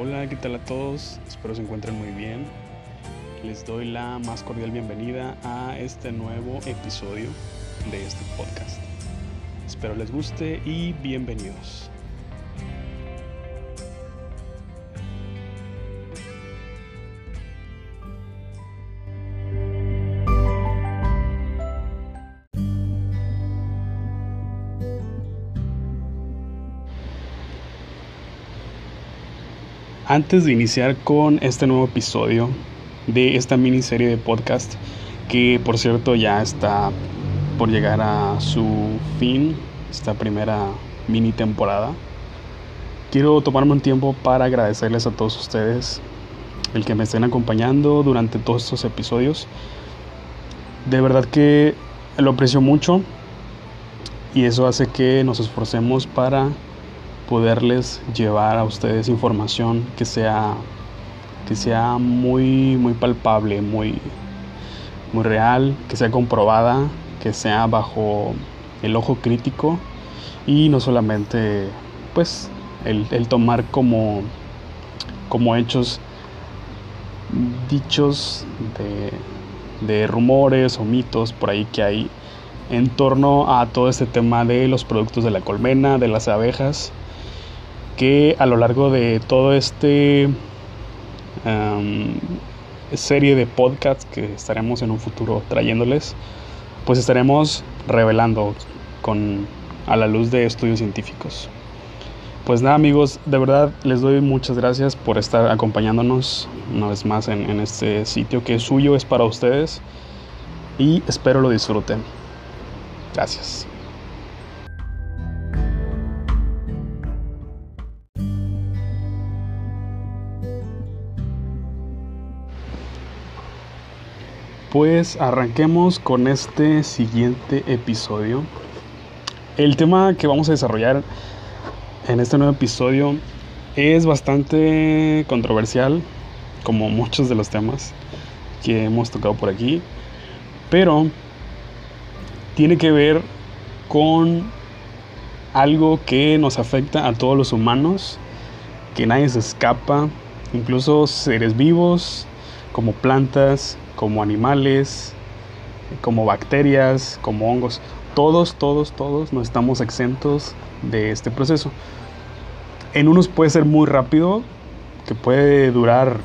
Hola, ¿qué tal a todos? Espero se encuentren muy bien. Les doy la más cordial bienvenida a este nuevo episodio de este podcast. Espero les guste y bienvenidos. Antes de iniciar con este nuevo episodio de esta miniserie de podcast, que por cierto ya está por llegar a su fin, esta primera mini temporada, quiero tomarme un tiempo para agradecerles a todos ustedes el que me estén acompañando durante todos estos episodios. De verdad que lo aprecio mucho y eso hace que nos esforcemos para poderles llevar a ustedes información que sea que sea muy muy palpable, muy muy real, que sea comprobada, que sea bajo el ojo crítico y no solamente pues el, el tomar como como hechos dichos de, de rumores o mitos por ahí que hay en torno a todo este tema de los productos de la colmena, de las abejas que a lo largo de todo este serie de podcasts que estaremos en un futuro trayéndoles, pues estaremos revelando con a la luz de estudios científicos. Pues nada amigos, de verdad les doy muchas gracias por estar acompañándonos una vez más en, en este sitio que es suyo, es para ustedes y espero lo disfruten. Gracias. Pues arranquemos con este siguiente episodio. El tema que vamos a desarrollar en este nuevo episodio es bastante controversial, como muchos de los temas que hemos tocado por aquí, pero tiene que ver con algo que nos afecta a todos los humanos, que nadie se escapa, incluso seres vivos como plantas, como animales, como bacterias, como hongos. Todos, todos, todos no estamos exentos de este proceso. En unos puede ser muy rápido, que puede durar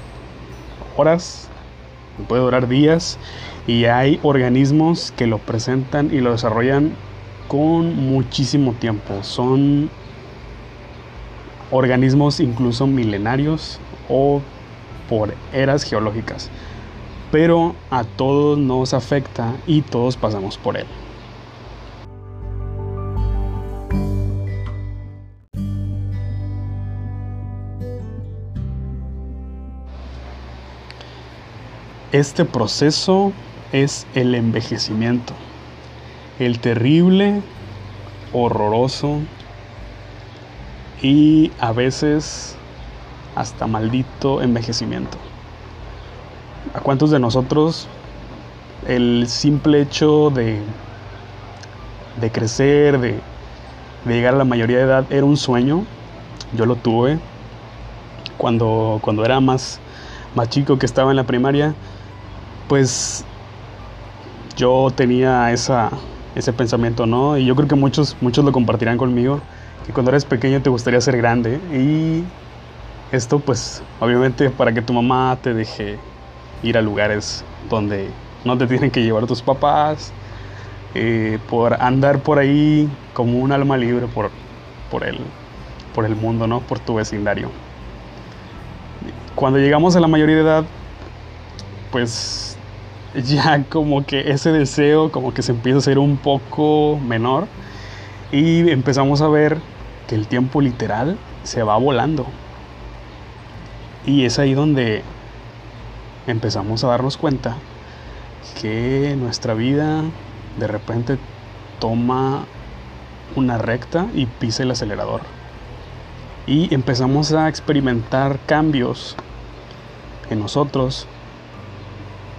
horas, puede durar días, y hay organismos que lo presentan y lo desarrollan con muchísimo tiempo. Son organismos incluso milenarios o por eras geológicas pero a todos nos afecta y todos pasamos por él. Este proceso es el envejecimiento, el terrible, horroroso y a veces hasta maldito envejecimiento. ¿A cuántos de nosotros el simple hecho de, de crecer, de, llegar a la mayoría de edad, era un sueño? Yo lo tuve cuando, cuando era más, más chico que estaba en la primaria, pues yo tenía esa, ese pensamiento, ¿no? Y yo creo que muchos, muchos lo compartirán conmigo, que cuando eres pequeño te gustaría ser grande. Y esto pues obviamente para que tu mamá te deje ir a lugares donde no te tienen que llevar tus papás, eh, por andar por ahí como un alma libre por, por, el, por el mundo, ¿no? por tu vecindario. Cuando llegamos a la mayoría de edad, pues ya como que ese deseo como que se empieza a hacer un poco menor y empezamos a ver que el tiempo literal se va volando. Y es ahí donde empezamos a darnos cuenta que nuestra vida de repente toma una recta y pisa el acelerador. Y empezamos a experimentar cambios en nosotros.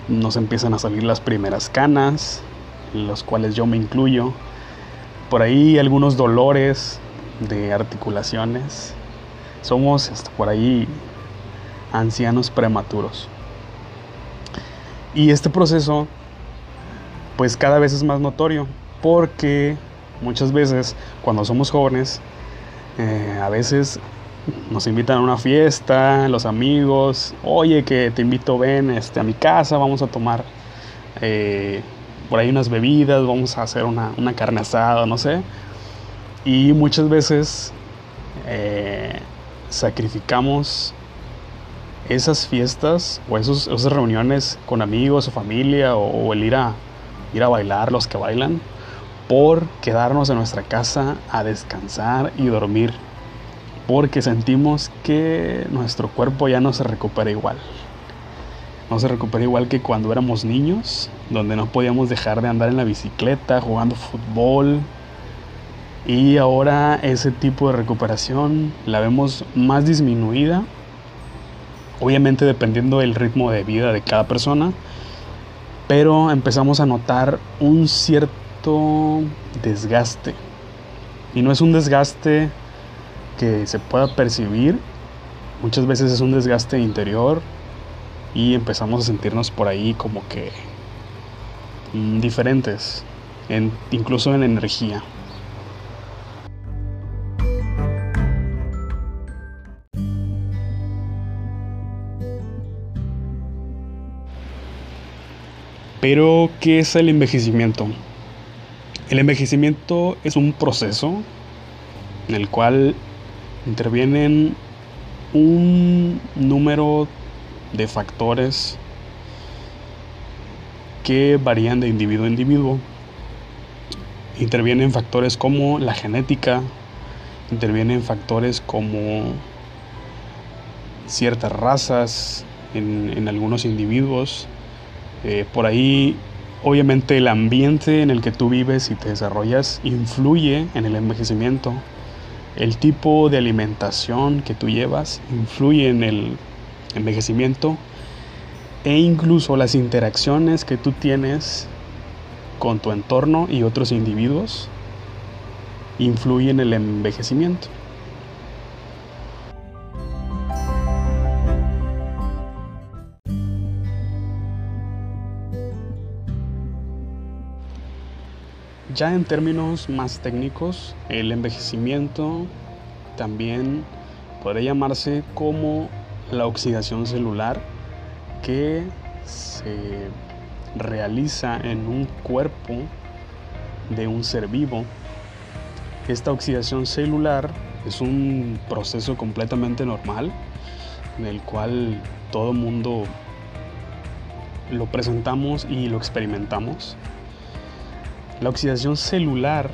Nos empiezan a salir las primeras canas, en los cuales yo me incluyo. Por ahí algunos dolores de articulaciones. Somos por ahí ancianos prematuros. Y este proceso pues cada vez es más notorio porque muchas veces cuando somos jóvenes eh, a veces nos invitan a una fiesta, los amigos, oye que te invito, ven este, a mi casa, vamos a tomar eh, por ahí unas bebidas, vamos a hacer una, una, carne asada, no sé. Y muchas veces eh, sacrificamos esas fiestas o esas reuniones con amigos o familia o, el ir a, ir a bailar, los que bailan, por quedarnos en nuestra casa a descansar y dormir porque sentimos que nuestro cuerpo ya no se recupera igual. No se recupera igual que cuando éramos niños, donde no podíamos dejar de andar en la bicicleta, jugando fútbol. Y ahora ese tipo de recuperación la vemos más disminuida, obviamente dependiendo del ritmo de vida de cada persona, pero empezamos a notar un cierto desgaste. Y no es un desgaste que se pueda percibir. Muchas veces es un desgaste interior y empezamos a sentirnos por ahí como que mm, diferentes, incluso en energía. Pero, ¿qué es el envejecimiento? El envejecimiento es un proceso en el cual intervienen un número de factores que varían de individuo a individuo. Intervienen factores como la genética, intervienen factores como ciertas razas en, algunos individuos. Eh, por ahí, obviamente, el ambiente en el que tú vives y te desarrollas influye en el envejecimiento el tipo de alimentación que tú llevas influye en el envejecimiento e incluso las interacciones que tú tienes con tu entorno y otros individuos influyen en el envejecimiento. Ya en términos más técnicos, el envejecimiento también podría llamarse como la oxidación celular que se realiza en un cuerpo de un ser vivo. Esta oxidación celular es un proceso completamente normal en el cual todo mundo lo presentamos y lo experimentamos. La oxidación celular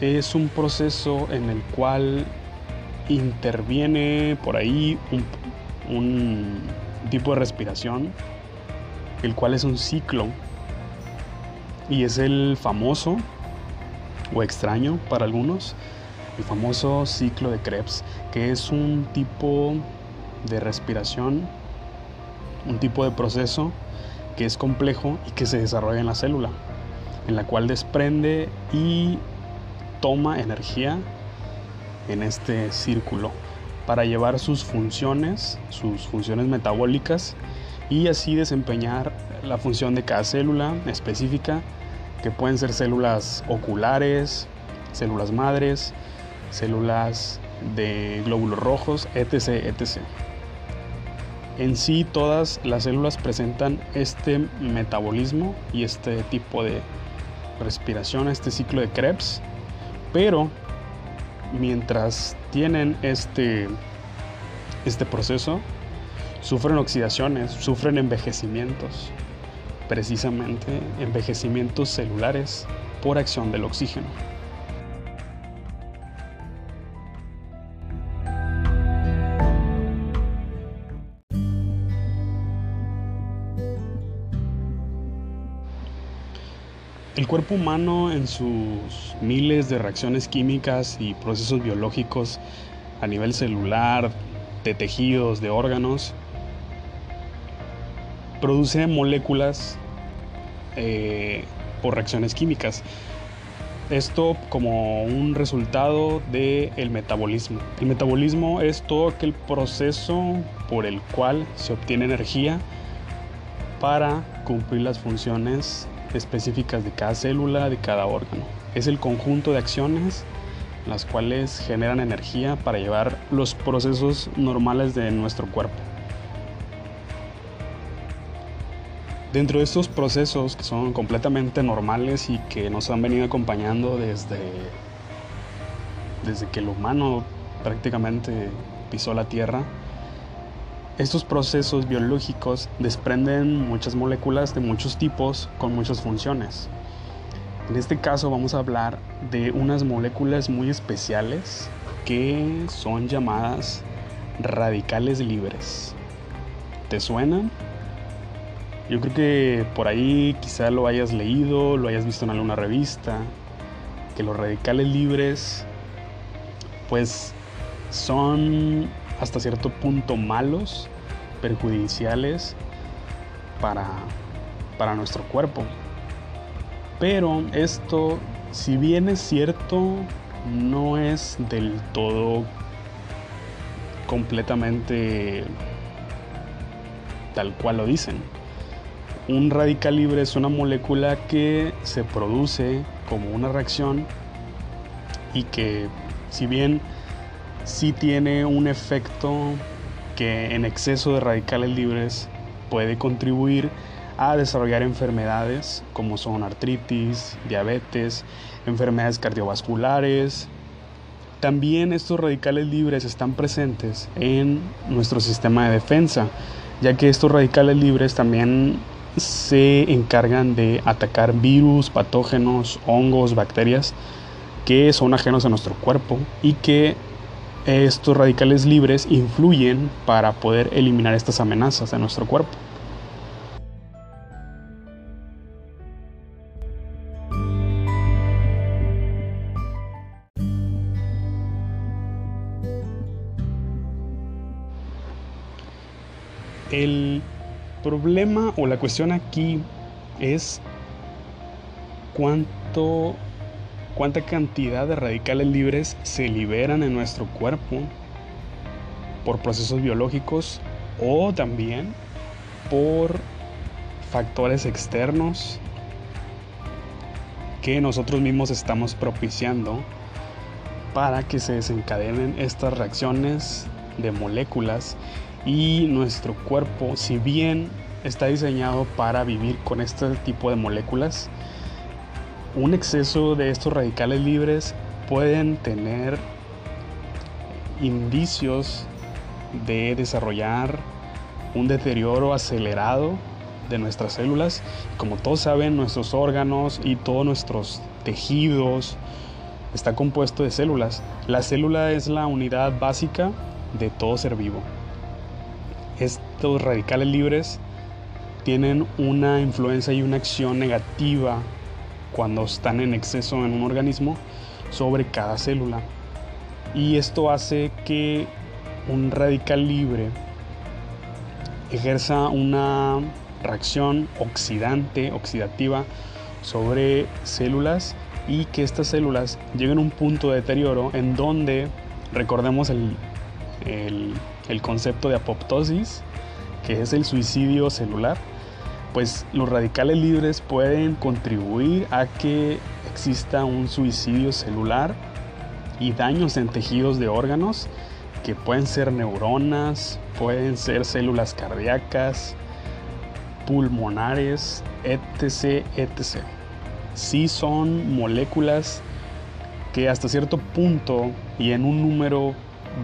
es un proceso en el cual interviene por ahí un, tipo de respiración, el cual es un ciclo y es el famoso o extraño para algunos, el famoso ciclo de Krebs, que es un tipo de respiración, un tipo de proceso que es complejo y que se desarrolla en la célula en la cual desprende y toma energía en este círculo para llevar sus funciones, sus funciones metabólicas y así desempeñar la función de cada célula específica, que pueden ser células oculares, células madres, células de glóbulos rojos, etc. etc. En sí todas las células presentan este metabolismo y este tipo de respiración, este ciclo de Krebs, pero mientras tienen este, este proceso, sufren oxidaciones, sufren envejecimientos, precisamente envejecimientos celulares por acción del oxígeno. El cuerpo humano en sus miles de reacciones químicas y procesos biológicos a nivel celular, de tejidos, de órganos, produce moléculas eh, por reacciones químicas. Esto como un resultado del el metabolismo. El metabolismo es todo aquel proceso por el cual se obtiene energía para cumplir las funciones específicas de cada célula, de cada órgano. Es el conjunto de acciones las cuales generan energía para llevar los procesos normales de nuestro cuerpo. Dentro de estos procesos que son completamente normales y que nos han venido acompañando desde, desde que el humano prácticamente pisó la Tierra, estos procesos biológicos desprenden muchas moléculas de muchos tipos con muchas funciones. En este caso vamos a hablar de unas moléculas muy especiales que son llamadas radicales libres. ¿Te suenan? Yo creo que por ahí quizá lo hayas leído, lo hayas visto en alguna revista, que los radicales libres pues son hasta cierto punto malos, perjudiciales para, para nuestro cuerpo. Pero esto, si bien es cierto, no es del todo completamente tal cual lo dicen. Un radical libre es una molécula que se produce como una reacción y que si bien sí tiene un efecto que en exceso de radicales libres puede contribuir a desarrollar enfermedades como son artritis, diabetes, enfermedades cardiovasculares. También estos radicales libres están presentes en nuestro sistema de defensa, ya que estos radicales libres también se encargan de atacar virus, patógenos, hongos, bacterias que son ajenos a nuestro cuerpo y que estos radicales libres influyen para poder eliminar estas amenazas de nuestro cuerpo. El problema o la cuestión aquí es cuánto cuánta cantidad de radicales libres se liberan en nuestro cuerpo por procesos biológicos o también por factores externos que nosotros mismos estamos propiciando para que se desencadenen estas reacciones de moléculas y nuestro cuerpo, si bien está diseñado para vivir con este tipo de moléculas, un exceso de estos radicales libres pueden tener indicios de desarrollar un deterioro acelerado de nuestras células. Como todos saben, nuestros órganos y todos nuestros tejidos está compuesto de células. La célula es la unidad básica de todo ser vivo estos radicales libres tienen una influencia y una acción negativa cuando están en exceso en un organismo sobre cada célula. Y esto hace que un radical libre ejerza una reacción oxidante, oxidativa sobre células y que estas células lleguen a un punto de deterioro en donde, recordemos el, el el concepto de apoptosis, que es el suicidio celular, pues los radicales libres pueden contribuir a que exista un suicidio celular y daños en tejidos de órganos que pueden ser neuronas, pueden ser células cardíacas, pulmonares, etc. etc. Sí son moléculas que hasta cierto punto y en un número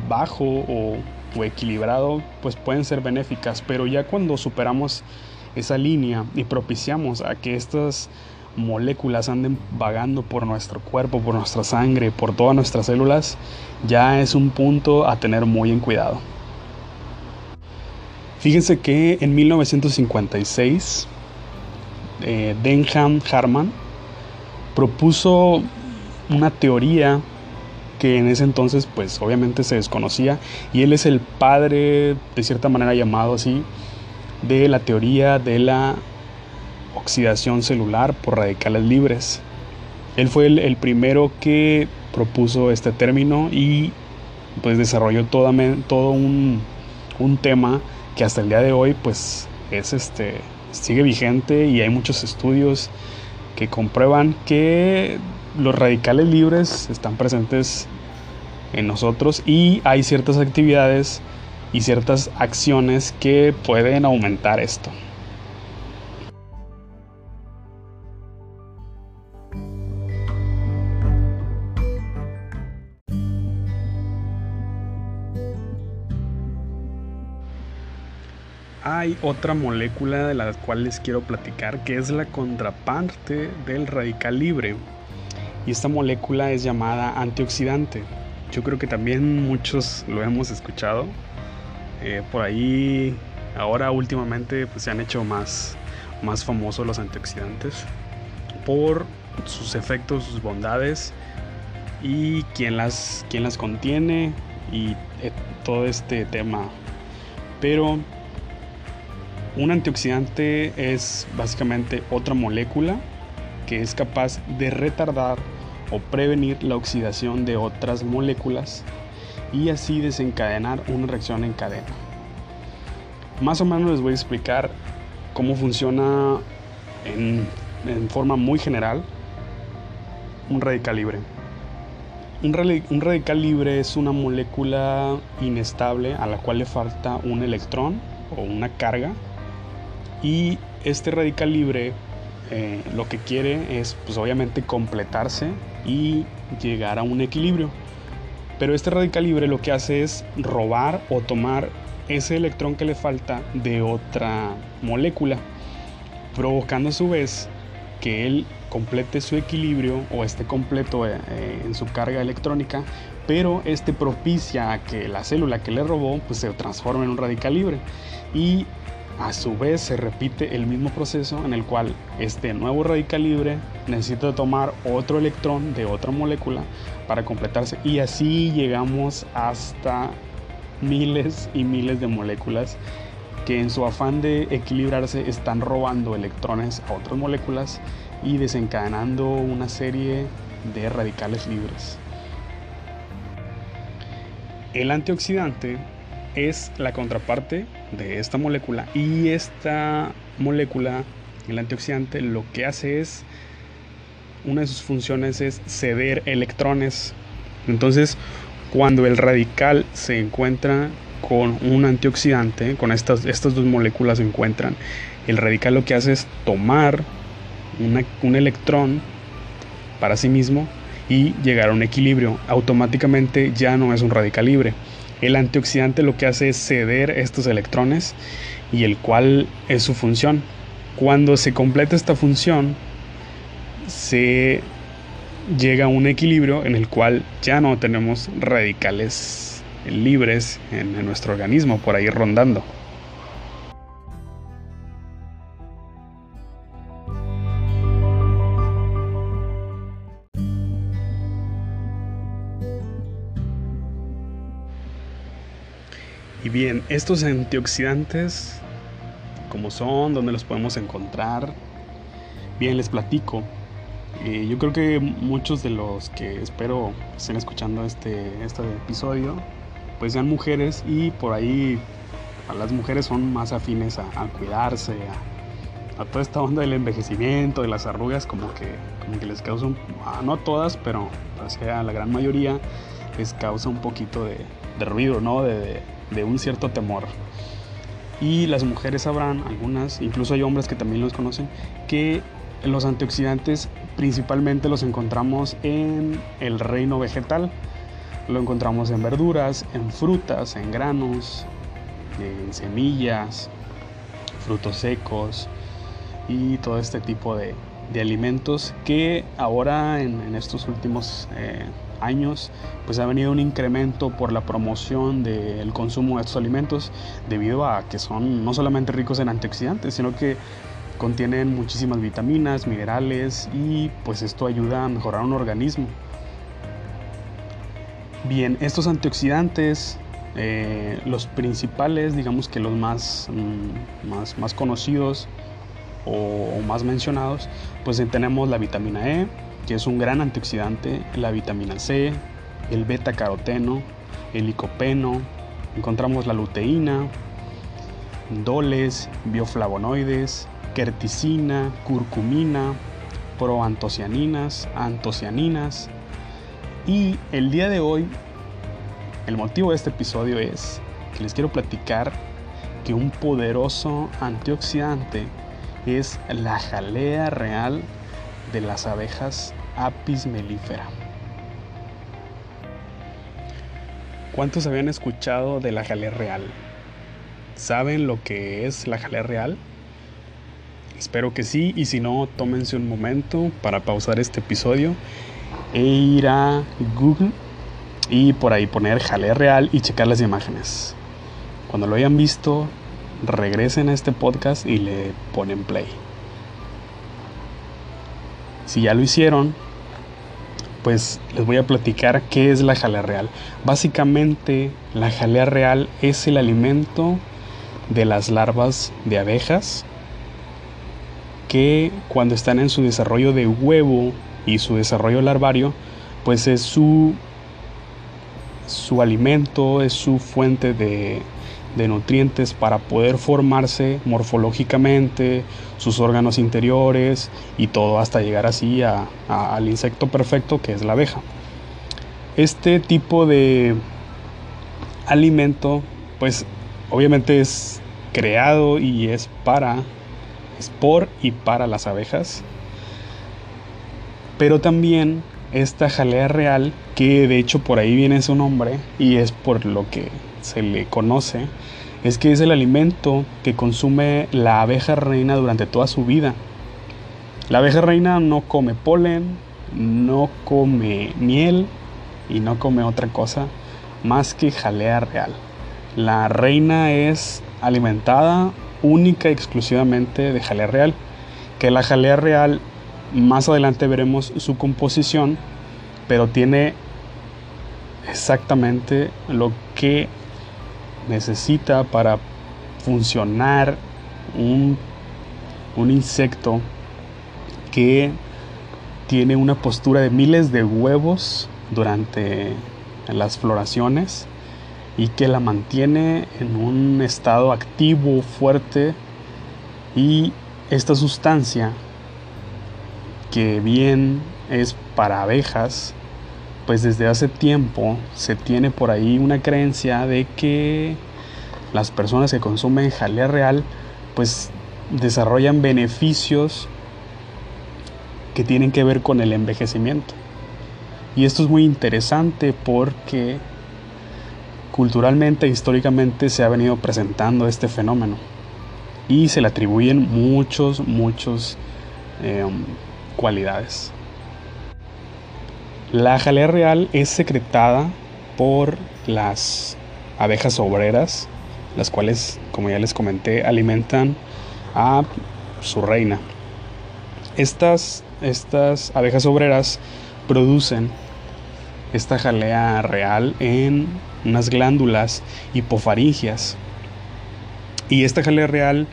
bajo o o equilibrado, pues pueden ser benéficas, pero ya cuando superamos esa línea y propiciamos a que estas moléculas anden vagando por nuestro cuerpo, por nuestra sangre, por todas nuestras células, ya es un punto a tener muy en cuidado. Fíjense que en 1956 eh, Denham Harman propuso una teoría que en ese entonces pues obviamente se desconocía y él es el padre de cierta manera llamado así de la teoría de la oxidación celular por radicales libres. Él fue el, primero que propuso este término y pues desarrolló todo un, un tema que hasta el día de hoy pues es este sigue vigente y hay muchos estudios que comprueban que los radicales libres están presentes en nosotros y hay ciertas actividades y ciertas acciones que pueden aumentar esto. hay otra molécula de la cual les quiero platicar que es la contraparte del radical libre. Y esta molécula es llamada antioxidante. Yo creo que también muchos lo hemos escuchado. Eh, por ahí, ahora últimamente pues, se han hecho más, más famosos los antioxidantes por sus efectos, sus bondades y quién las, quién las contiene y eh, todo este tema. Pero un antioxidante es básicamente otra molécula que es capaz de retardar o prevenir la oxidación de otras moléculas y así desencadenar una reacción en cadena. Más o menos les voy a explicar cómo funciona en, forma muy general un radical libre. un radical libre es una molécula inestable a la cual le falta un electrón o una carga y este radical libre eh, lo que quiere es pues obviamente completarse y llegar a un equilibrio. Pero este radical libre lo que hace es robar o tomar ese electrón que le falta de otra molécula, provocando a su vez que él complete su equilibrio o esté completo eh, en su carga electrónica, pero este propicia a que la célula que le robó pues se transforme en un radical libre y a su vez se repite el mismo proceso en el cual este nuevo radical libre necesita tomar otro electrón de otra molécula para completarse y así llegamos hasta miles y miles de moléculas que en su afán de equilibrarse están robando electrones a otras moléculas y desencadenando una serie de radicales libres. El antioxidante es la contraparte de esta molécula y esta molécula, el antioxidante, lo que hace es, una de sus funciones es ceder electrones. Entonces, cuando el radical se encuentra con un antioxidante, con estas, estas dos moléculas se encuentran, el radical lo que hace es tomar un electrón para sí mismo y llegar a un equilibrio. Automáticamente ya no es un radical libre el antioxidante lo que hace es ceder estos electrones y el cual es su función. Cuando se completa esta función, se llega a un equilibrio en el cual ya no tenemos radicales libres en, nuestro organismo por ahí rondando. Y bien, estos antioxidantes, como son, dónde los podemos encontrar, bien, les platico. Eh, yo creo que muchos de los que espero estén escuchando este, este episodio, pues sean mujeres y por ahí las mujeres son más afines a, cuidarse, a, a, toda esta onda del envejecimiento, de las arrugas, como que, como que les causa, un, ah, no todas, pero a la gran mayoría les causa un poquito de, de ruido, ¿no? De, de, un cierto temor. Y las mujeres sabrán, algunas, incluso hay hombres que también los conocen, que los antioxidantes principalmente los encontramos en el reino vegetal. Lo encontramos en verduras, en frutas, en granos, en semillas, frutos secos y todo este tipo de, alimentos que ahora en, estos últimos eh, años pues ha venido un incremento por la promoción del consumo de estos alimentos debido a que son no solamente ricos en antioxidantes, sino que contienen muchísimas vitaminas, minerales y pues esto ayuda a mejorar un organismo. Bien, estos antioxidantes, eh, los principales, digamos que los más, mm, más, más conocidos o, más mencionados, pues tenemos la vitamina E, que es un gran antioxidante, la vitamina C, el beta-caroteno, el licopeno, encontramos la luteína, doles, bioflavonoides, querticina, curcumina, proantocianinas, antocianinas. Y el día de hoy, el motivo de este episodio es que les quiero platicar que un poderoso antioxidante es la jalea real de las abejas Apis mellifera. ¿Cuántos habían escuchado de la jalea real? ¿Saben lo que es la jalea real? Espero que sí y si no, tómense un momento para pausar este episodio e ir a Google y por ahí poner jalea real y checar las imágenes. Cuando lo hayan visto, regresen a este podcast y le ponen play. Si ya lo hicieron, pues les voy a platicar qué es la jalea real. Básicamente, la jalea real es el alimento de las larvas de abejas que cuando están en su desarrollo de huevo y su desarrollo larvario, pues es su, su alimento, es su fuente de, de nutrientes para poder formarse morfológicamente, sus órganos interiores y todo hasta llegar así al insecto perfecto que es la abeja. Este tipo de alimento pues obviamente es creado y es para, es por y para las abejas, pero también esta jalea real, que de hecho por ahí viene su nombre y es por lo que se le conoce, es que es el alimento que consume la abeja reina durante toda su vida. La abeja reina no come polen, no come miel y no come otra cosa más que jalea real. La reina es alimentada única y exclusivamente de jalea real, que la jalea real más adelante veremos su composición, pero tiene exactamente lo que necesita para funcionar un, un insecto que tiene una postura de miles de huevos durante las floraciones y que la mantiene en un estado activo, fuerte y esta sustancia que bien es para abejas, pues desde hace tiempo se tiene por ahí una creencia de que las personas que consumen jalea real pues desarrollan beneficios que tienen que ver con el envejecimiento. Y esto es muy interesante porque culturalmente e históricamente se ha venido presentando este fenómeno y se le atribuyen muchos, muchos em, cualidades. La jalea real es secretada por las abejas obreras, las cuales, como ya les comenté, alimentan a su reina. Estas, estas abejas obreras producen esta jalea real en unas glándulas hipofaringias. Y esta jalea real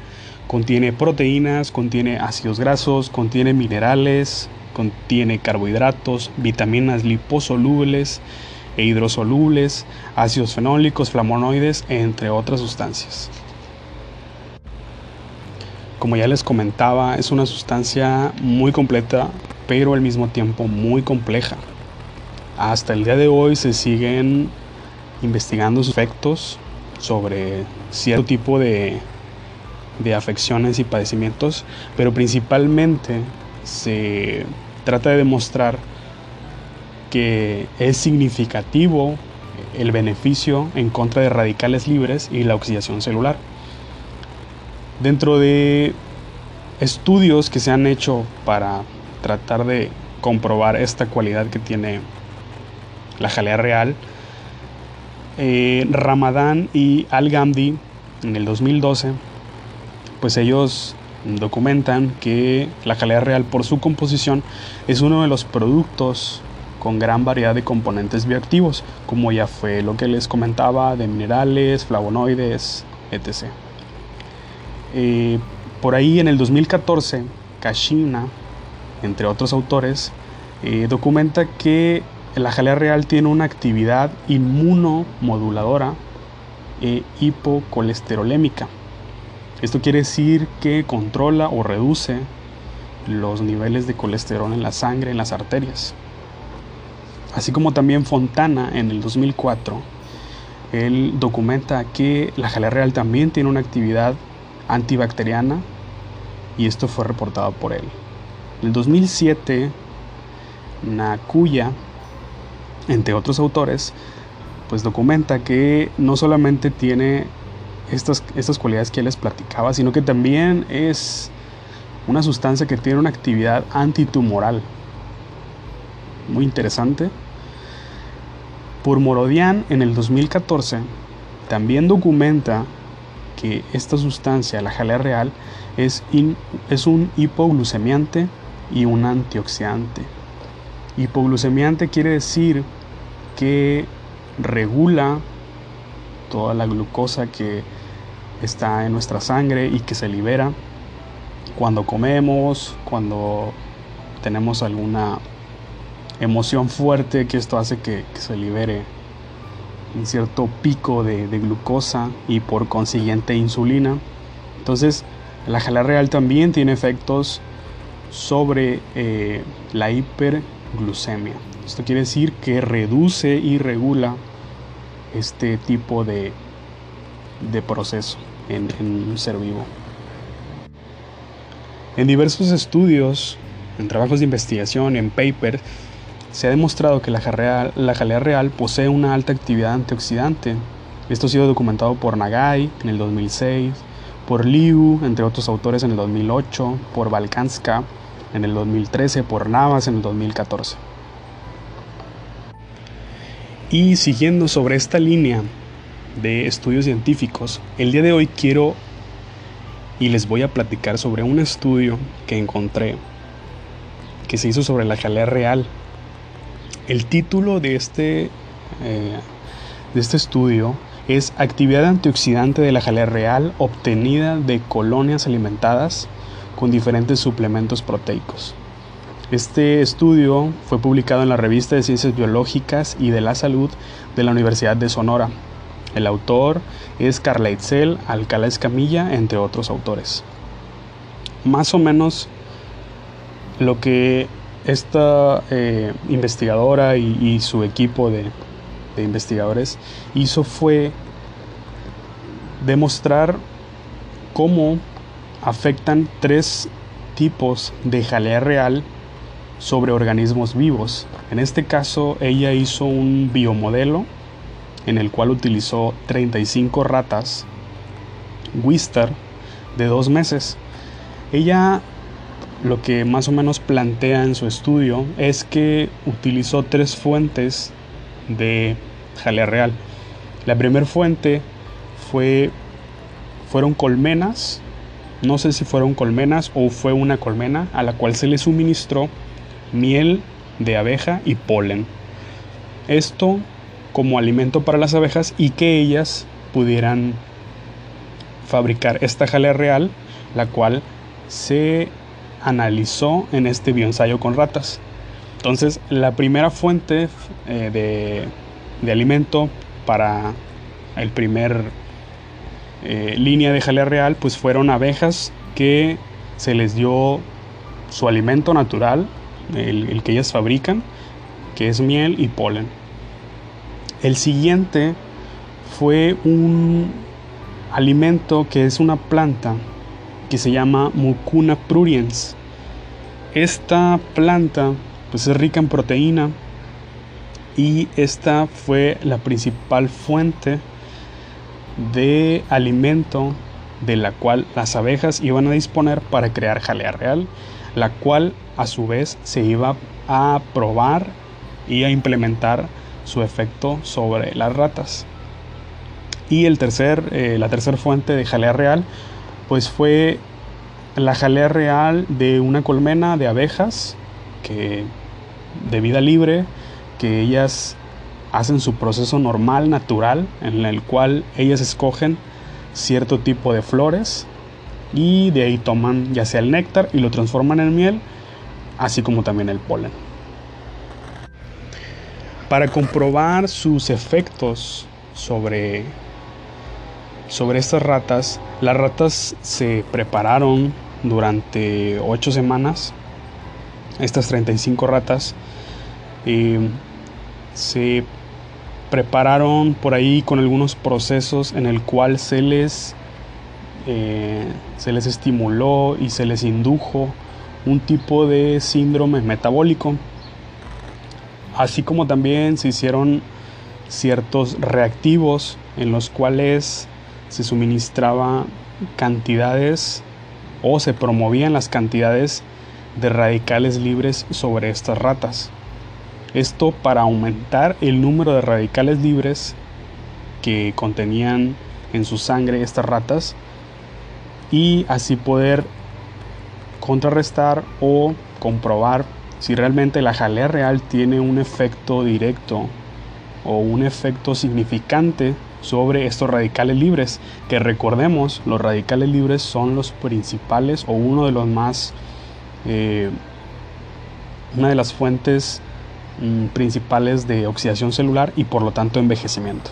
contiene proteínas, contiene ácidos grasos, contiene minerales, contiene carbohidratos, vitaminas liposolubles e hidrosolubles, ácidos fenólicos, flavonoides, entre otras sustancias. Como ya les comentaba, es una sustancia muy completa, pero al mismo tiempo muy compleja. Hasta el día de hoy se siguen investigando sus efectos sobre cierto tipo de, de afecciones y padecimientos, pero principalmente se trata de demostrar que es significativo el beneficio en contra de radicales libres y la oxidación celular. Dentro de estudios que se han hecho para tratar de comprobar esta cualidad que tiene la jalea real, eh, Ramadán y Al-Ghamdi en el 2012, pues ellos documentan que la jalea real por su composición es uno de los productos con gran variedad de componentes bioactivos, como ya fue lo que les comentaba de minerales, flavonoides, etc. Eh, por ahí en el 2014, Kashina, entre otros autores, eh, documenta que la jalea real tiene una actividad inmunomoduladora e hipocolesterolémica. Esto quiere decir que controla o reduce los niveles de colesterol en la sangre, en las arterias. Así como también Fontana en el 2004, él documenta que la jalea real también tiene una actividad antibacteriana y esto fue reportado por él. En el 2007, Nakuya, entre otros autores, pues documenta que no solamente tiene estas, estas cualidades que les platicaba, sino que también es una sustancia que tiene una actividad antitumoral. Muy interesante. Por Morodian en el 2014 también documenta que esta sustancia, la jalea real, es, es un hipoglucemiante y un antioxidante. Hipoglucemiante quiere decir que regula toda la glucosa que está en nuestra sangre y que se libera cuando comemos, cuando tenemos alguna emoción fuerte, que esto hace que, se libere un cierto pico de, glucosa y por consiguiente insulina. Entonces, la jalea real también tiene efectos sobre eh, la hiperglucemia. Esto quiere decir que reduce y regula este tipo de, de proceso en, en un ser vivo. En diversos estudios, en trabajos de investigación, en papers, se ha demostrado que la jalea, la jalea real posee una alta actividad antioxidante. Esto ha sido documentado por Nagai en el 2006, por Liu, entre otros autores en el 2008, por Balkanska en el 2013, por Navas en el 2014. Y siguiendo sobre esta línea de estudios científicos, el día de hoy quiero y les voy a platicar sobre un estudio que encontré que se hizo sobre la jalea real. El título de este, eh, de este estudio es Actividad antioxidante de la jalea real obtenida de colonias alimentadas con diferentes suplementos proteicos. Este estudio fue publicado en la revista de Ciencias Biológicas y de la Salud de la Universidad de Sonora el autor es Carla Itzel, Alcalá Escamilla, entre otros autores. Más o menos lo que esta eh, investigadora y, su equipo de, de investigadores hizo fue demostrar cómo afectan tres tipos de jalea real sobre organismos vivos. En este caso, ella hizo un biomodelo en el cual utilizó 35 ratas Wister de dos meses. Ella lo que más o menos plantea en su estudio es que utilizó tres fuentes de jalea real. La primera fuente fue fueron colmenas, no sé si fueron colmenas o fue una colmena a la cual se le suministró miel de abeja y polen. Esto como alimento para las abejas y que ellas pudieran fabricar esta jalea real, la cual se analizó en este bioensayo con ratas. Entonces, la primera fuente eh, de, de, alimento para el primer eh, línea de jalea real, pues fueron abejas que se les dio su alimento natural, el que ellas fabrican, que es miel y polen. El siguiente fue un alimento que es una planta que se llama Mucuna pruriens. Esta planta pues es rica en proteína y esta fue la principal fuente de alimento de la cual las abejas iban a disponer para crear jalea real, la cual a su vez se iba a probar y a implementar su efecto sobre las ratas. Y el tercer, eh, la tercera fuente de jalea real, pues fue la jalea real de una colmena de abejas que de vida libre, que ellas hacen su proceso normal, natural, en el cual ellas escogen cierto tipo de flores y de ahí toman ya sea el néctar y lo transforman en miel, así como también el polen. Para comprobar sus efectos sobre, sobre estas ratas, las ratas se prepararon durante 8 semanas, estas 35 ratas, eh, se prepararon por ahí con algunos procesos en el cual se les, eh, se les estimuló y se les indujo un tipo de síndrome metabólico, así como también se hicieron ciertos reactivos en los cuales se suministraba cantidades o se promovían las cantidades de radicales libres sobre estas ratas. Esto para aumentar el número de radicales libres que contenían en su sangre estas ratas y así poder contrarrestar o comprobar si realmente la jalea real tiene un efecto directo o un efecto significante sobre estos radicales libres, que recordemos, los radicales libres son los principales o uno de los más, eh, una de las fuentes principales de oxidación celular y por lo tanto envejecimiento.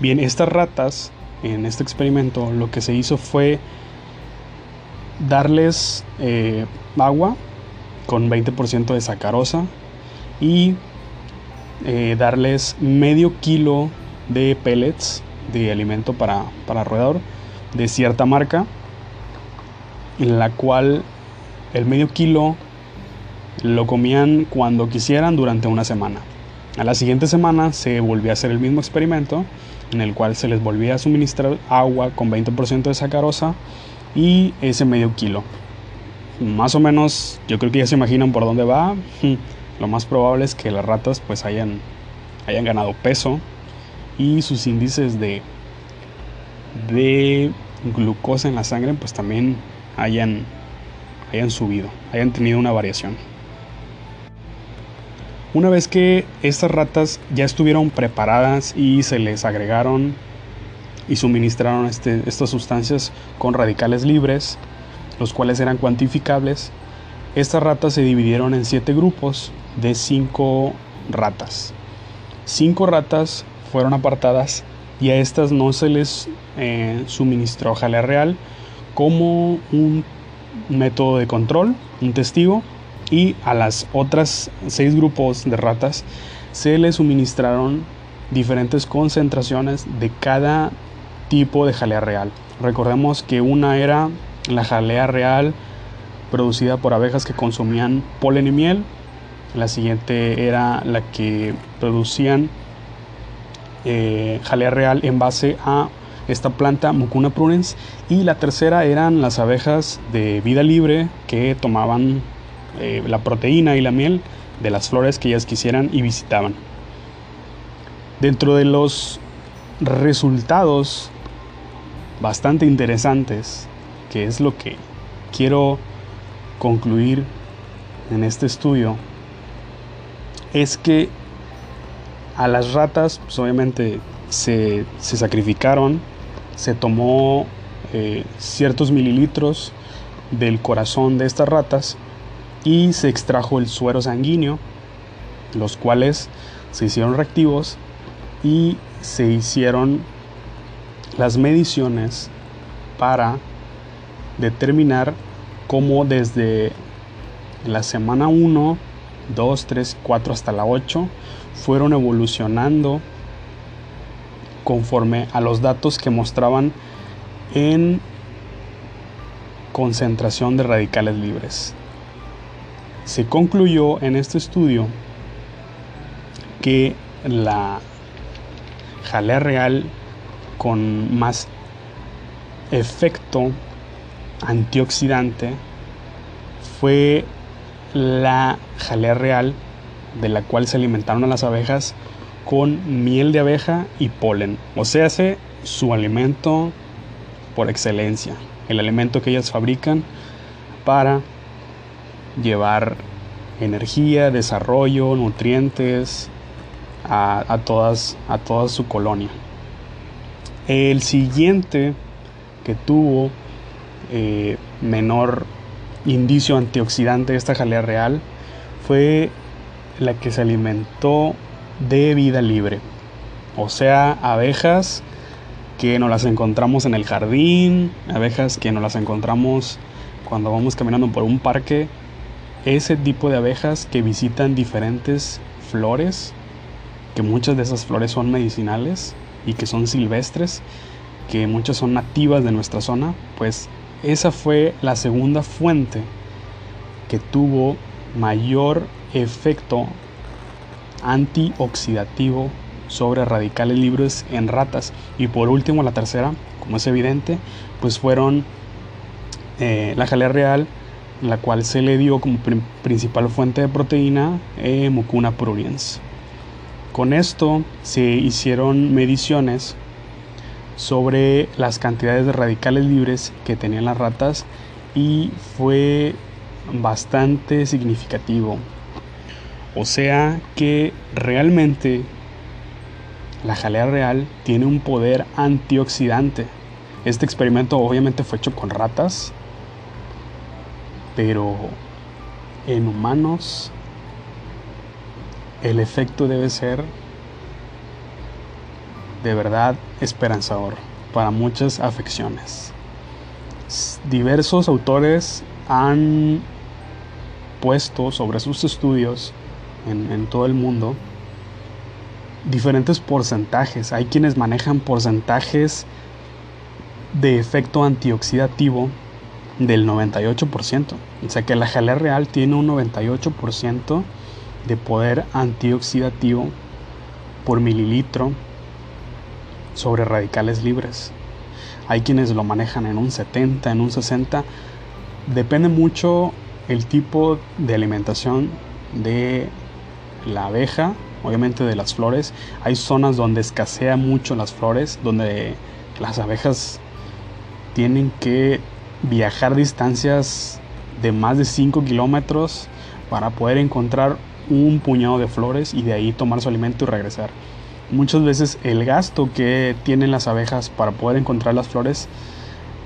Bien, estas ratas en este experimento lo que se hizo fue darles eh, agua con 20% de sacarosa y eh, darles medio kilo de pellets de alimento para, para roedor de cierta marca, en la cual el medio kilo lo comían cuando quisieran durante una semana. A la siguiente semana se volvía a hacer el mismo experimento, en el cual se les volvía a suministrar agua con 20% de sacarosa y ese medio kilo. Más o menos, yo creo que ya se imaginan por dónde va. Lo más probable es que las ratas pues hayan, hayan ganado peso y sus índices de, de glucosa en la sangre pues también hayan, hayan subido, hayan tenido una variación. Una vez que estas ratas ya estuvieron preparadas y se les agregaron y suministraron este, estas sustancias con radicales libres, los cuales eran cuantificables, estas ratas se dividieron en siete grupos de cinco ratas. Cinco ratas fueron apartadas y a estas no se les eh, suministró jalea real como un método de control, un testigo, y a las otras seis grupos de ratas se les suministraron diferentes concentraciones de cada tipo de jalea real. Recordemos que una era la jalea real producida por abejas que consumían polen y miel. La siguiente era la que producían eh, jalea real en base a esta planta Mucuna prunens y la tercera eran las abejas de vida libre que tomaban eh, la proteína y la miel de las flores que ellas quisieran y visitaban. Dentro de los resultados bastante interesantes, que es lo que quiero concluir en este estudio, es que a las ratas, pues obviamente se, sacrificaron, se tomó eh, ciertos mililitros del corazón de estas ratas y se extrajo el suero sanguíneo, los cuales se hicieron reactivos y se hicieron las mediciones para determinar cómo desde la semana 1, 2, 3, 4 hasta la 8 fueron evolucionando conforme a los datos que mostraban en concentración de radicales libres. Se concluyó en este estudio que la jalea real con más efecto antioxidante fue la jalea real de la cual se alimentaron a las abejas con miel de abeja y polen. O sea, su alimento por excelencia, el alimento que ellas fabrican para llevar energía, desarrollo, nutrientes a, todas, a toda su colonia. El siguiente que tuvo eh, menor indicio antioxidante de esta jalea real fue la que se alimentó de vida libre. O sea, abejas que nos las encontramos en el jardín, abejas que nos las encontramos cuando vamos caminando por un parque. Ese tipo de abejas que visitan diferentes flores, que muchas de esas flores son medicinales y que son silvestres, que muchas son nativas de nuestra zona, pues esa fue la segunda fuente que tuvo mayor efecto antioxidativo sobre radicales libres en ratas. Y por último, la tercera, como es evidente, pues fueron eh, la jalea real, la cual se le dio como principal fuente de proteína eh, Mucuna pruriens. Con esto se hicieron mediciones sobre las cantidades de radicales libres que tenían las ratas y fue bastante significativo. O sea que realmente la jalea real tiene un poder antioxidante. Este experimento obviamente fue hecho con ratas, pero en humanos el efecto debe ser de verdad esperanzador para muchas afecciones. Diversos autores han puesto sobre sus estudios en, todo el mundo diferentes porcentajes. Hay quienes manejan porcentajes de efecto antioxidativo del 98%. O sea que la jalea real tiene un 98% de poder antioxidativo por mililitro sobre radicales libres. Hay quienes lo manejan en un 70, en un 60. Depende mucho el tipo de alimentación de la abeja, obviamente de las flores. Hay zonas donde escasea mucho las flores, donde las abejas tienen que viajar distancias de más de 5 kilómetros para poder encontrar un puñado de flores y de ahí tomar su alimento y regresar. Muchas veces el gasto que tienen las abejas para poder encontrar las flores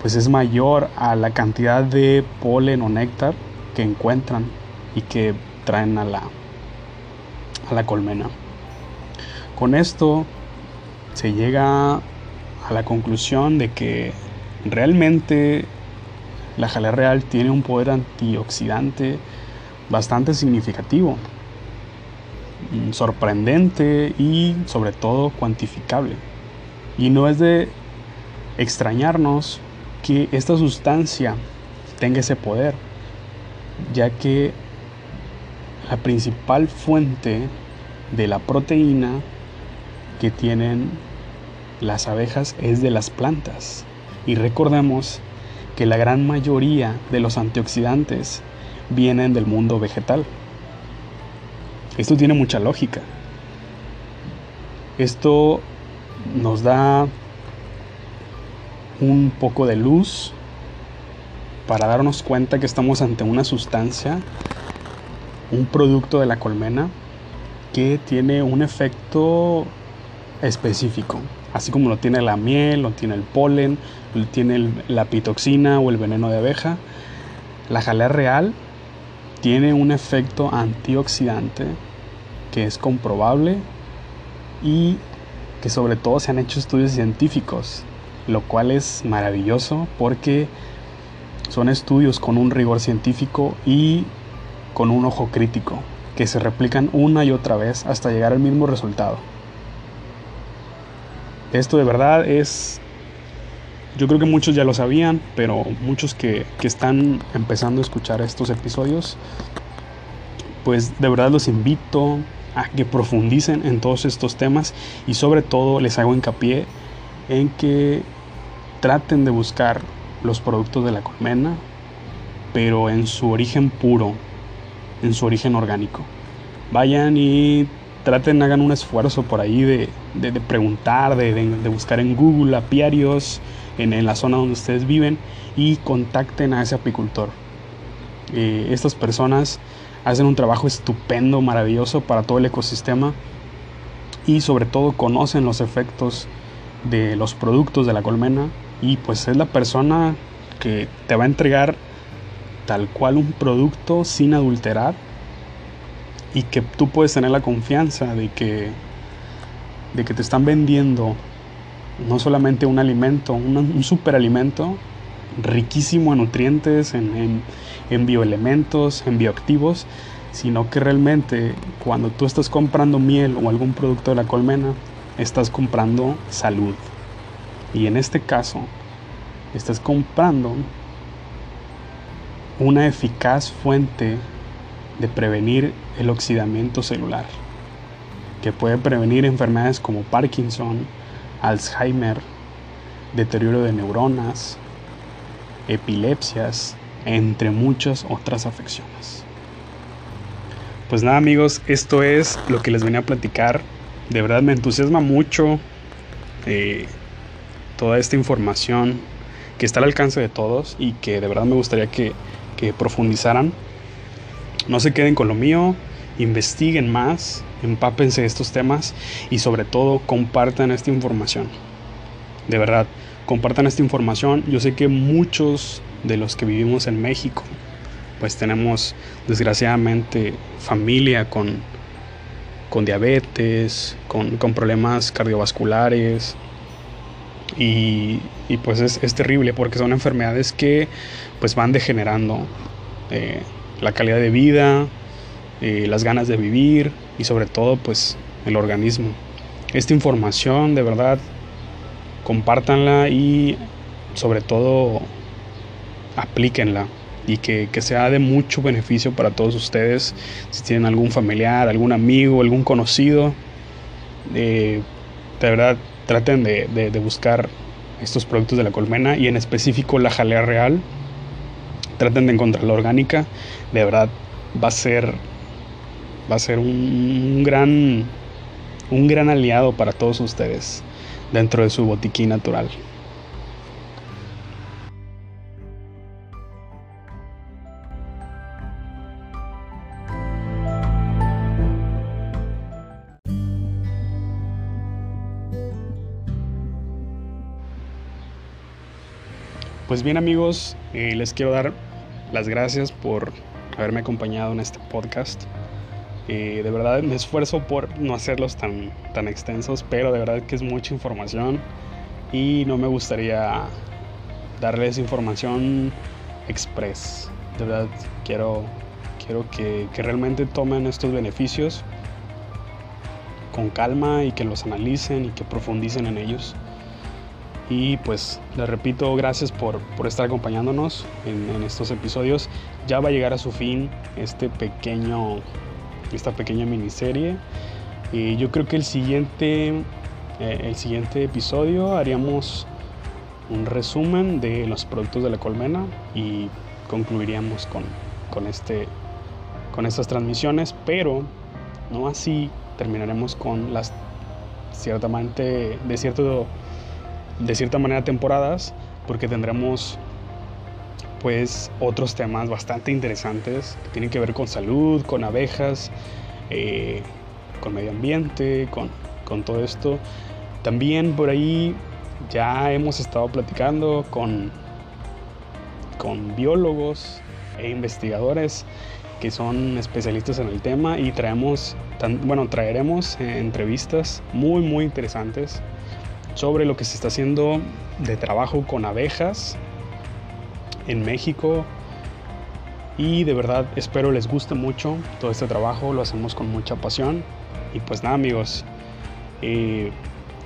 pues es mayor a la cantidad de polen o néctar que encuentran y que traen a la, a la colmena. Con esto se llega a la conclusión de que realmente la jalea real tiene un poder antioxidante bastante significativo, mm, sorprendente y sobre todo cuantificable. Y no es de extrañarnos que esta sustancia tenga ese poder, ya que la principal fuente de la proteína que tienen las abejas es de las plantas. Y recordemos que la gran mayoría de los antioxidantes vienen del mundo vegetal. Esto tiene mucha lógica. Esto nos da un poco de luz para darnos cuenta que estamos ante una sustancia, un producto de la colmena que tiene un efecto específico, así como lo tiene la miel, lo tiene el polen, lo tiene la pitoxina o el veneno de abeja. La jalea real tiene un efecto antioxidante que es comprobable y que sobre todo se han hecho estudios científicos lo cual es maravilloso porque son estudios con un rigor científico y con un ojo crítico, que se replican una y otra vez hasta llegar al mismo resultado. Esto de verdad es, yo creo que muchos ya lo sabían, pero muchos que, que están empezando a escuchar estos episodios, pues de verdad los invito a que profundicen en todos estos temas y sobre todo les hago hincapié en que traten de buscar los productos de la colmena, pero en su origen puro, en su origen orgánico. Vayan y traten, hagan un esfuerzo por ahí de, preguntar, de, buscar en Google apiarios en, la zona donde ustedes viven y contacten a ese apicultor. Eh, estas personas hacen un trabajo estupendo, maravilloso para todo el ecosistema y sobre todo conocen los efectos de los productos de la colmena y pues es la persona que te va a entregar tal cual un producto sin adulterar y que tú puedes tener la confianza de que, de que te están vendiendo no solamente un alimento, un, superalimento riquísimo en nutrientes, en, en bioelementos, en bioactivos, sino que realmente cuando tú estás comprando miel o algún producto de la colmena, estás comprando salud. Y en este caso, estás comprando una eficaz fuente de prevenir el oxidamiento celular, que puede prevenir enfermedades como Parkinson, Alzheimer, deterioro de neuronas, epilepsias, entre muchas otras afecciones. Pues nada amigos, esto es lo que les venía a platicar. De verdad me entusiasma mucho eh, toda esta información que está al alcance de todos y que de verdad me gustaría que, que profundizaran. No se queden con lo mío, investiguen más, empápense estos temas y sobre todo compartan esta información. De verdad, compartan esta información. Yo sé que muchos de los que vivimos en México, pues tenemos desgraciadamente familia con, con diabetes, con, problemas cardiovasculares. Y, pues es, terrible porque son enfermedades que pues van degenerando eh, la calidad de vida, eh, las ganas de vivir y sobre todo pues el organismo. Esta información de verdad compártanla y sobre todo aplíquenla y que, sea de mucho beneficio para todos ustedes. Si tienen algún familiar, algún amigo, algún conocido, eh, de verdad traten de, buscar estos productos de la colmena y en específico la jalea real. Traten de encontrar la orgánica. De verdad va a ser va a ser un, gran un gran aliado para todos ustedes dentro de su botiquín natural. Pues bien amigos, eh, les quiero dar las gracias por haberme acompañado en este podcast. Eh, de verdad me esfuerzo por no hacerlos tan, tan extensos, pero de verdad que es mucha información y no me gustaría darles información express. De verdad quiero, quiero que, que realmente tomen estos beneficios con calma y que los analicen y que profundicen en ellos. Y pues les repito, gracias por, estar acompañándonos en, estos episodios. Ya va a llegar a su fin este pequeño, esta pequeña miniserie. Y yo creo que el siguiente, eh, el siguiente episodio haríamos un resumen de los productos de la colmena y concluiríamos con, con, este, con estas transmisiones, pero no así terminaremos con las ciertamente de cierto de cierta manera temporadas porque tendremos pues otros temas bastante interesantes que tienen que ver con salud, con abejas, eh, con medio ambiente, con, con, todo esto. También por ahí ya hemos estado platicando con, con biólogos e investigadores que son especialistas en el tema y traemos, bueno, traeremos entrevistas muy muy interesantes sobre lo que se está haciendo de trabajo con abejas en México. Y de verdad espero les guste mucho todo este trabajo, lo hacemos con mucha pasión. Y pues nada amigos, eh,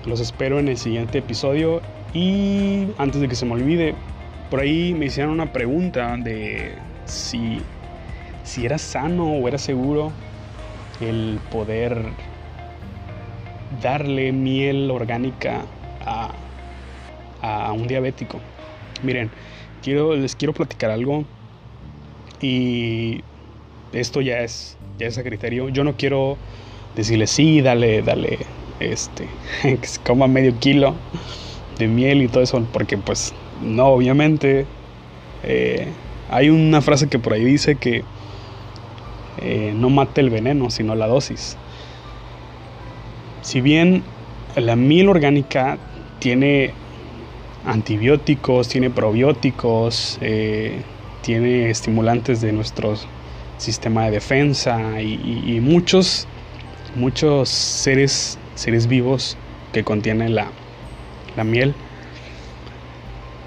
los espero en el siguiente episodio. Y antes de que se me olvide, por ahí me hicieron una pregunta de si, si era sano o era seguro el poder darle miel orgánica a, un diabético. Miren, quiero, les quiero platicar algo y esto ya es, ya es a criterio. Yo no quiero decirle sí, dale, dale, este, que se coma medio kilo de miel y todo eso, porque pues no, obviamente. Eh, hay una frase que por ahí dice que eh, no mate el veneno, sino la dosis. Si bien la miel orgánica tiene antibióticos, tiene probióticos, eh, tiene estimulantes de nuestro sistema de defensa y, muchos, muchos seres, seres vivos que contienen la, la miel.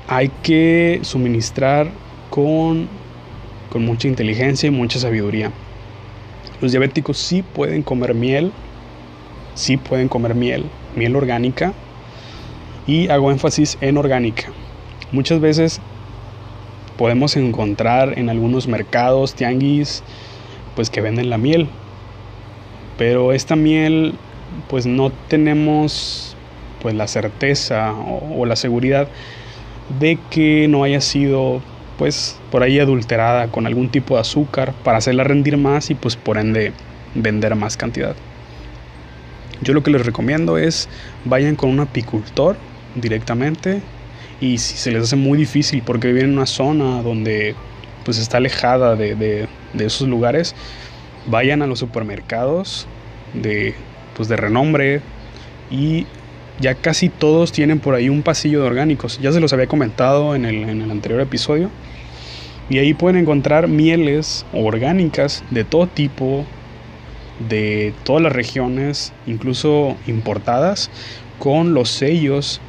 Hay que suministrar con, con mucha inteligencia y mucha sabiduría. Los diabéticos sí pueden comer miel, sí pueden comer miel, miel orgánica, y hago énfasis en orgánica. Muchas veces podemos encontrar en algunos mercados, tianguis, pues que venden la miel. Pero esta miel, pues no tenemos pues la certeza o, o la seguridad de que no haya sido pues por ahí adulterada con algún tipo de azúcar para hacerla rendir más y pues por ende vender más cantidad. Yo lo que les recomiendo es vayan con un apicultor directamente y si se les hace muy difícil porque viven en una zona donde pues está alejada de, de, esos lugares, vayan a los supermercados de, pues, de renombre y ya casi todos tienen por ahí un pasillo de orgánicos. Ya se los había comentado en el, en el anterior episodio. Y ahí pueden encontrar mieles orgánicas de todo tipo, de todas las regiones, incluso importadas, con los sellos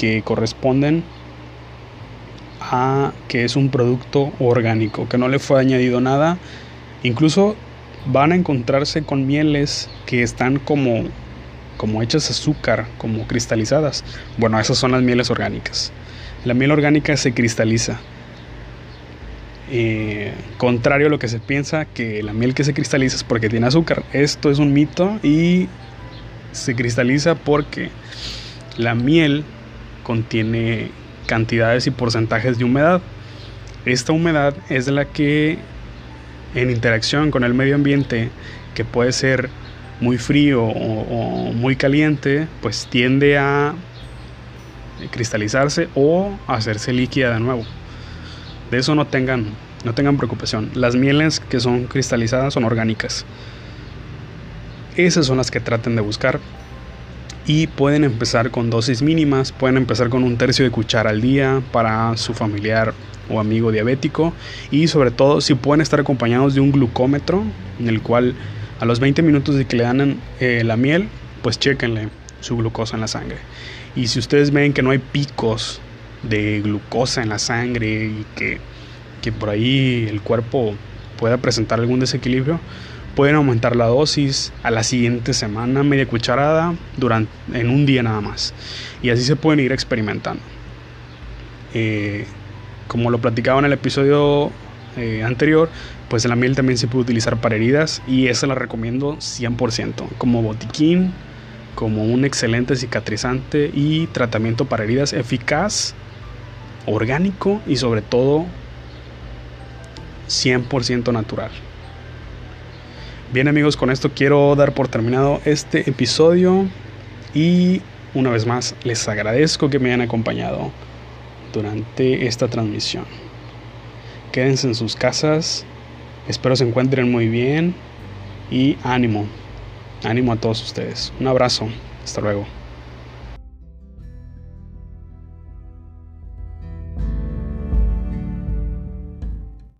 que corresponden a que es un producto orgánico, que no le fue añadido nada. Incluso van a encontrarse con mieles que están como, como hechas azúcar, como cristalizadas. Bueno, esas son las mieles orgánicas. La miel orgánica se cristaliza. Eh, contrario a lo que se piensa que la miel que se cristaliza es porque tiene azúcar. Esto es un mito y se cristaliza porque la miel contiene cantidades y porcentajes de humedad. Esta humedad es la que en interacción con el medio ambiente, que puede ser muy frío o, muy caliente, pues tiende a cristalizarse o hacerse líquida de nuevo. De eso no tengan, no tengan preocupación. Las mieles que son cristalizadas son orgánicas. Esas son las que traten de buscar y pueden empezar con dosis mínimas, pueden empezar con un tercio de cuchara al día para su familiar o amigo diabético y sobre todo si pueden estar acompañados de un glucómetro en el cual a los 20 minutos de que le dan eh, la miel, pues chequenle su glucosa en la sangre. Y si ustedes ven que no hay picos de glucosa en la sangre y que, que por ahí el cuerpo pueda presentar algún desequilibrio, Pueden aumentar la dosis a la siguiente semana, media cucharada, durante, en un día nada más. Y así se pueden ir experimentando. Eh, como lo platicaba en el episodio eh, anterior, pues la miel también se puede utilizar para heridas y esa la recomiendo 100%, como botiquín, como un excelente cicatrizante y tratamiento para heridas eficaz, orgánico y sobre todo 100% natural. Bien amigos, con esto quiero dar por terminado este episodio y una vez más les agradezco que me hayan acompañado durante esta transmisión. Quédense en sus casas, espero se encuentren muy bien y ánimo, ánimo a todos ustedes. Un abrazo, hasta luego.